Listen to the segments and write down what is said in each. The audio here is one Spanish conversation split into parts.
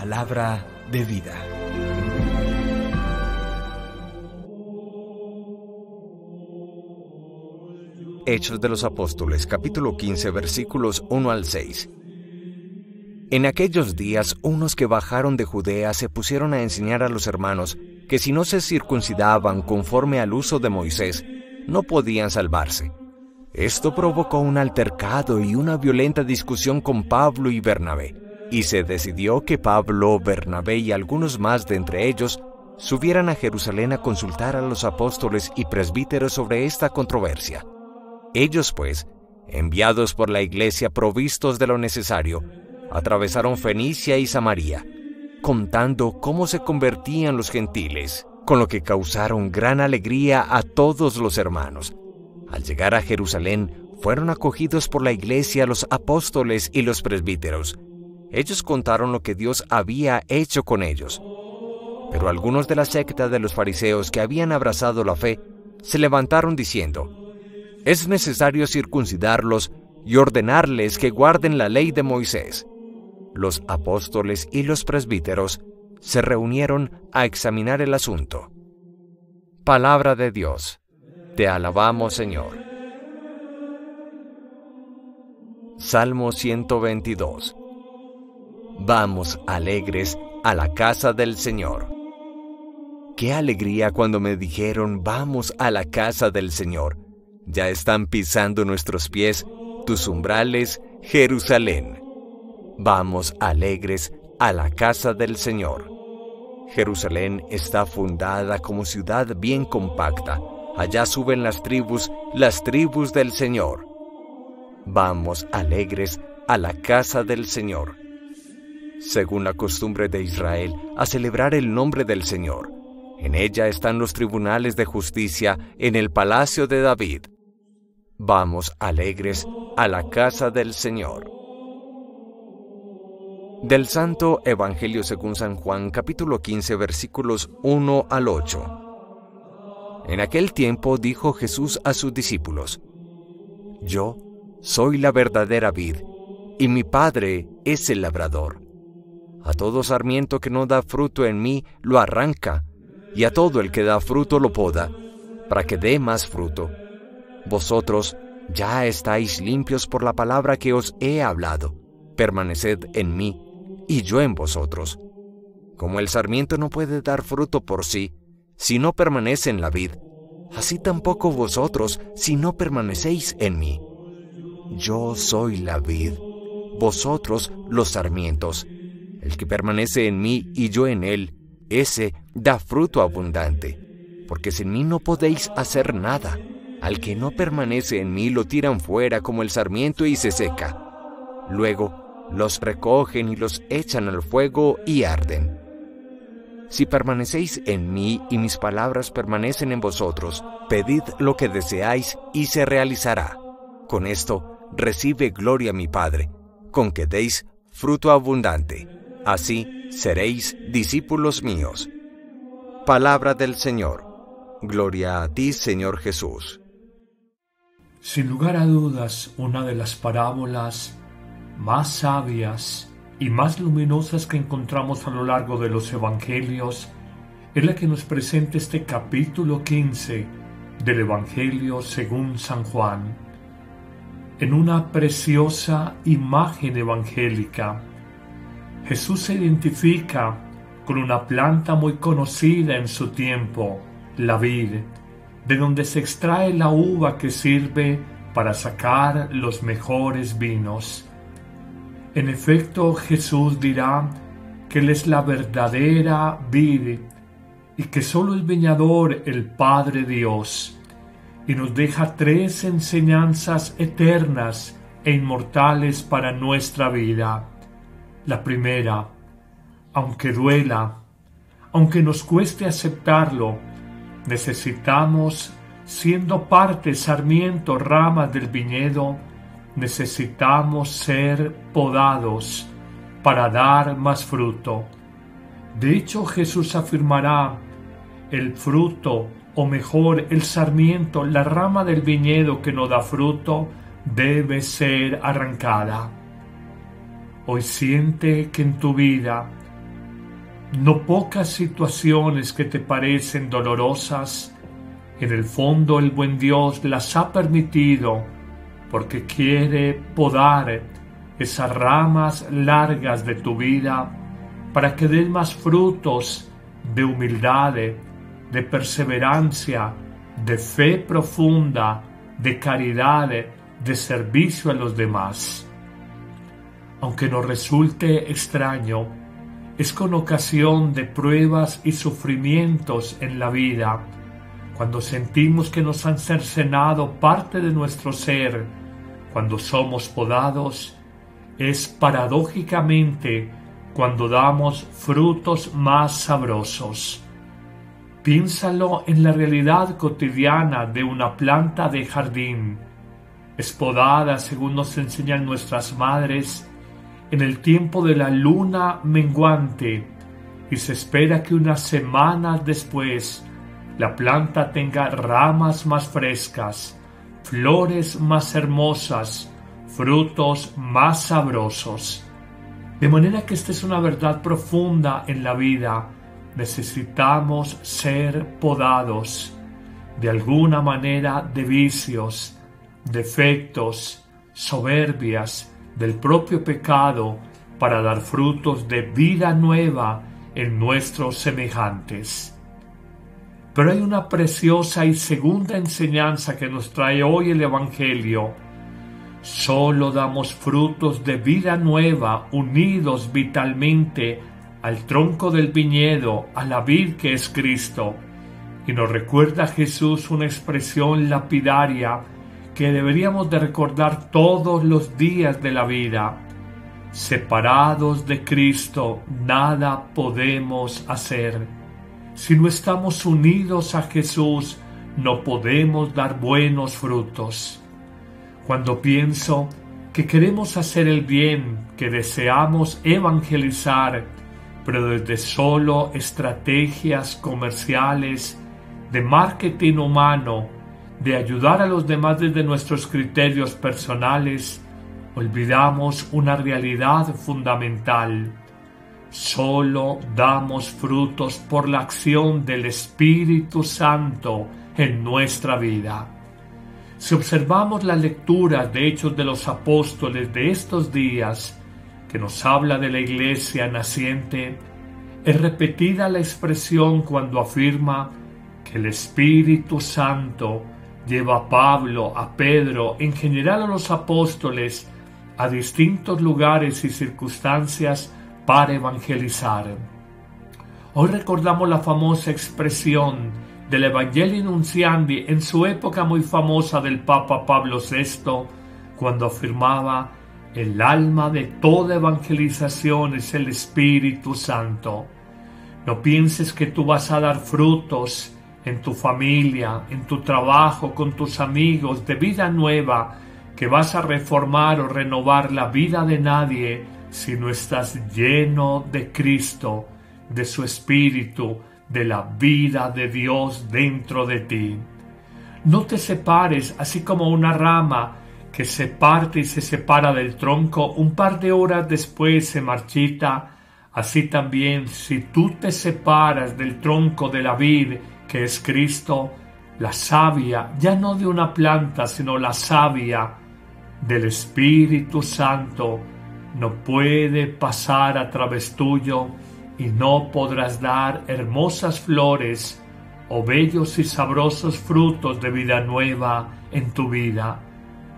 Palabra de vida. Hechos de los Apóstoles, capítulo 15, versículos 1 al 6. En aquellos días, unos que bajaron de Judea se pusieron a enseñar a los hermanos que si no se circuncidaban conforme al uso de Moisés, no podían salvarse. Esto provocó un altercado y una violenta discusión con Pablo y Bernabé, y se decidió que Pablo, Bernabé y algunos más de entre ellos subieran a Jerusalén a consultar a los apóstoles y presbíteros sobre esta controversia. Ellos, pues, enviados por la iglesia provistos de lo necesario, atravesaron Fenicia y Samaria, contando cómo se convertían los gentiles, con lo que causaron gran alegría a todos los hermanos. Al llegar a Jerusalén, fueron acogidos por la iglesia los apóstoles y los presbíteros. Ellos contaron lo que Dios había hecho con ellos. Pero algunos de la secta de los fariseos que habían abrazado la fe se levantaron diciendo, es necesario circuncidarlos y ordenarles que guarden la ley de Moisés. Los apóstoles y los presbíteros se reunieron a examinar el asunto. Palabra de Dios. Te alabamos, Señor. Salmo 122. Vamos alegres a la casa del Señor. Qué alegría cuando me dijeron, vamos a la casa del Señor. Ya están pisando nuestros pies tus umbrales, Jerusalén. Vamos alegres a la casa del Señor. Jerusalén está fundada como ciudad bien compacta. Allá suben las tribus, las tribus del Señor. Vamos alegres a la casa del Señor. Según la costumbre de Israel, a celebrar el nombre del Señor. En ella están los tribunales de justicia en el palacio de David. Vamos alegres a la casa del Señor. Del Santo Evangelio según San Juan capítulo 15 versículos 1 al 8. En aquel tiempo dijo Jesús a sus discípulos, Yo soy la verdadera vid, y mi Padre es el labrador. A todo sarmiento que no da fruto en mí lo arranca, y a todo el que da fruto lo poda, para que dé más fruto. Vosotros ya estáis limpios por la palabra que os he hablado. Permaneced en mí, y yo en vosotros. Como el sarmiento no puede dar fruto por sí, si no permanece en la vid, así tampoco vosotros si no permanecéis en mí. Yo soy la vid, vosotros los sarmientos. El que permanece en mí y yo en él, ese da fruto abundante, porque sin mí no podéis hacer nada. Al que no permanece en mí lo tiran fuera como el sarmiento y se seca. Luego los recogen y los echan al fuego y arden. Si permanecéis en mí y mis palabras permanecen en vosotros, pedid lo que deseáis y se realizará. Con esto recibe gloria mi Padre, con que deis fruto abundante. Así seréis discípulos míos. Palabra del Señor. Gloria a ti, Señor Jesús. Sin lugar a dudas, una de las parábolas más sabias y más luminosas que encontramos a lo largo de los Evangelios es la que nos presenta este capítulo 15 del Evangelio según San Juan. En una preciosa imagen evangélica, Jesús se identifica con una planta muy conocida en su tiempo, la vid, de donde se extrae la uva que sirve para sacar los mejores vinos. En efecto, Jesús dirá que Él es la verdadera vid y que solo el viñador, el Padre Dios, y nos deja tres enseñanzas eternas e inmortales para nuestra vida. La primera, aunque duela, aunque nos cueste aceptarlo, Necesitamos, siendo parte, sarmiento, ramas del viñedo, necesitamos ser podados para dar más fruto. De hecho, Jesús afirmará, el fruto, o mejor, el sarmiento, la rama del viñedo que no da fruto, debe ser arrancada. Hoy siente que en tu vida no pocas situaciones que te parecen dolorosas, en el fondo el buen Dios las ha permitido porque quiere podar esas ramas largas de tu vida para que den más frutos de humildad, de perseverancia, de fe profunda, de caridad, de servicio a los demás. Aunque nos resulte extraño, es con ocasión de pruebas y sufrimientos en la vida, cuando sentimos que nos han cercenado parte de nuestro ser, cuando somos podados, es paradójicamente cuando damos frutos más sabrosos. Piénsalo en la realidad cotidiana de una planta de jardín. Es podada, según nos enseñan nuestras madres, en el tiempo de la luna menguante y se espera que unas semanas después la planta tenga ramas más frescas, flores más hermosas, frutos más sabrosos. De manera que esta es una verdad profunda en la vida. Necesitamos ser podados de alguna manera de vicios, defectos, soberbias, del propio pecado para dar frutos de vida nueva en nuestros semejantes. Pero hay una preciosa y segunda enseñanza que nos trae hoy el Evangelio. Solo damos frutos de vida nueva unidos vitalmente al tronco del viñedo, a la vid que es Cristo. Y nos recuerda Jesús una expresión lapidaria que deberíamos de recordar todos los días de la vida. Separados de Cristo, nada podemos hacer. Si no estamos unidos a Jesús, no podemos dar buenos frutos. Cuando pienso que queremos hacer el bien, que deseamos evangelizar, pero desde solo estrategias comerciales, de marketing humano, de ayudar a los demás desde nuestros criterios personales, olvidamos una realidad fundamental. Solo damos frutos por la acción del Espíritu Santo en nuestra vida. Si observamos la lectura de Hechos de los Apóstoles de estos días, que nos habla de la iglesia naciente, es repetida la expresión cuando afirma que el Espíritu Santo lleva a Pablo, a Pedro, en general a los apóstoles, a distintos lugares y circunstancias para evangelizar. Hoy recordamos la famosa expresión del Evangelio Nunciandi en su época muy famosa del Papa Pablo VI, cuando afirmaba el alma de toda evangelización es el Espíritu Santo. No pienses que tú vas a dar frutos en tu familia, en tu trabajo, con tus amigos, de vida nueva, que vas a reformar o renovar la vida de nadie si no estás lleno de Cristo, de su Espíritu, de la vida de Dios dentro de ti. No te separes así como una rama que se parte y se separa del tronco, un par de horas después se marchita, así también si tú te separas del tronco de la vid que es Cristo, la savia, ya no de una planta, sino la savia del Espíritu Santo, no puede pasar a través tuyo y no podrás dar hermosas flores o bellos y sabrosos frutos de vida nueva en tu vida.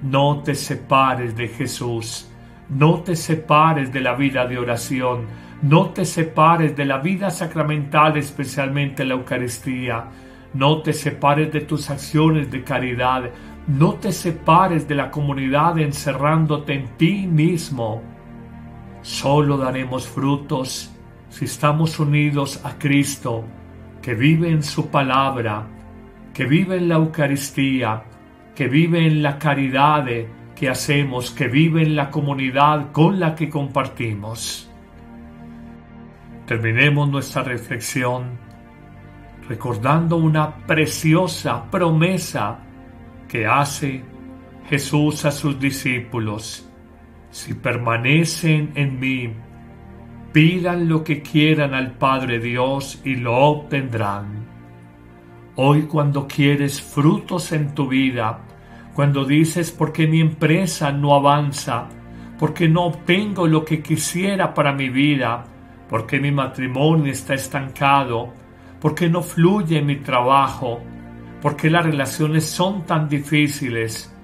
No te separes de Jesús, no te separes de la vida de oración, no te separes de la vida sacramental, especialmente la Eucaristía. No te separes de tus acciones de caridad. No te separes de la comunidad encerrándote en ti mismo. Solo daremos frutos si estamos unidos a Cristo, que vive en su palabra, que vive en la Eucaristía, que vive en la caridad que hacemos, que vive en la comunidad con la que compartimos. Terminemos nuestra reflexión recordando una preciosa promesa que hace Jesús a sus discípulos. Si permanecen en mí Pidan lo que quieran al Padre Dios y lo obtendrán. Hoy cuando quieres frutos en tu vida, cuando dices por qué mi empresa no avanza, porque no obtengo lo que quisiera para mi vida, porque mi matrimonio está estancado, porque no fluye mi trabajo, porque las relaciones son tan difíciles.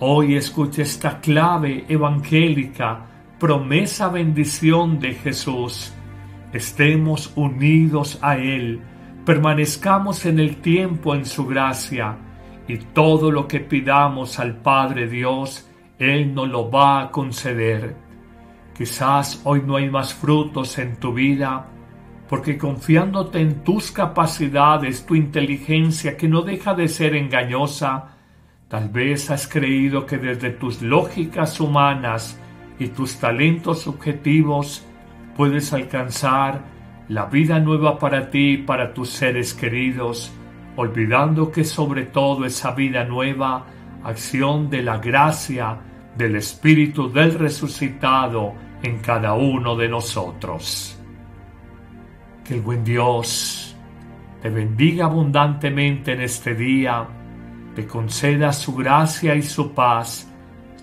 Hoy escucha esta clave evangélica, promesa bendición de Jesús. Estemos unidos a Él, permanezcamos en el tiempo en su gracia, y todo lo que pidamos al Padre Dios, Él nos lo va a conceder. Quizás hoy no hay más frutos en tu vida, porque confiándote en tus capacidades, tu inteligencia, que no deja de ser engañosa, tal vez has creído que desde tus lógicas humanas y tus talentos subjetivos puedes alcanzar la vida nueva para ti y para tus seres queridos, olvidando que sobre todo esa vida nueva, acción de la gracia del Espíritu del resucitado en cada uno de nosotros. Que el buen Dios te bendiga abundantemente en este día, te conceda su gracia y su paz,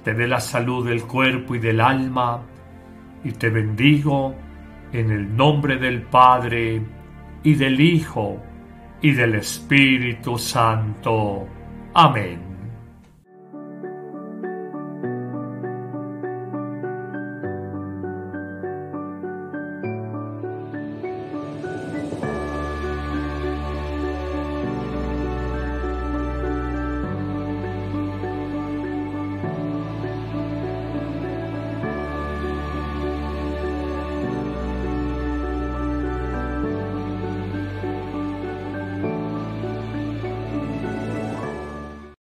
te dé la salud del cuerpo y del alma, y te bendigo en el nombre del Padre, y del Hijo, y del Espíritu Santo. Amén.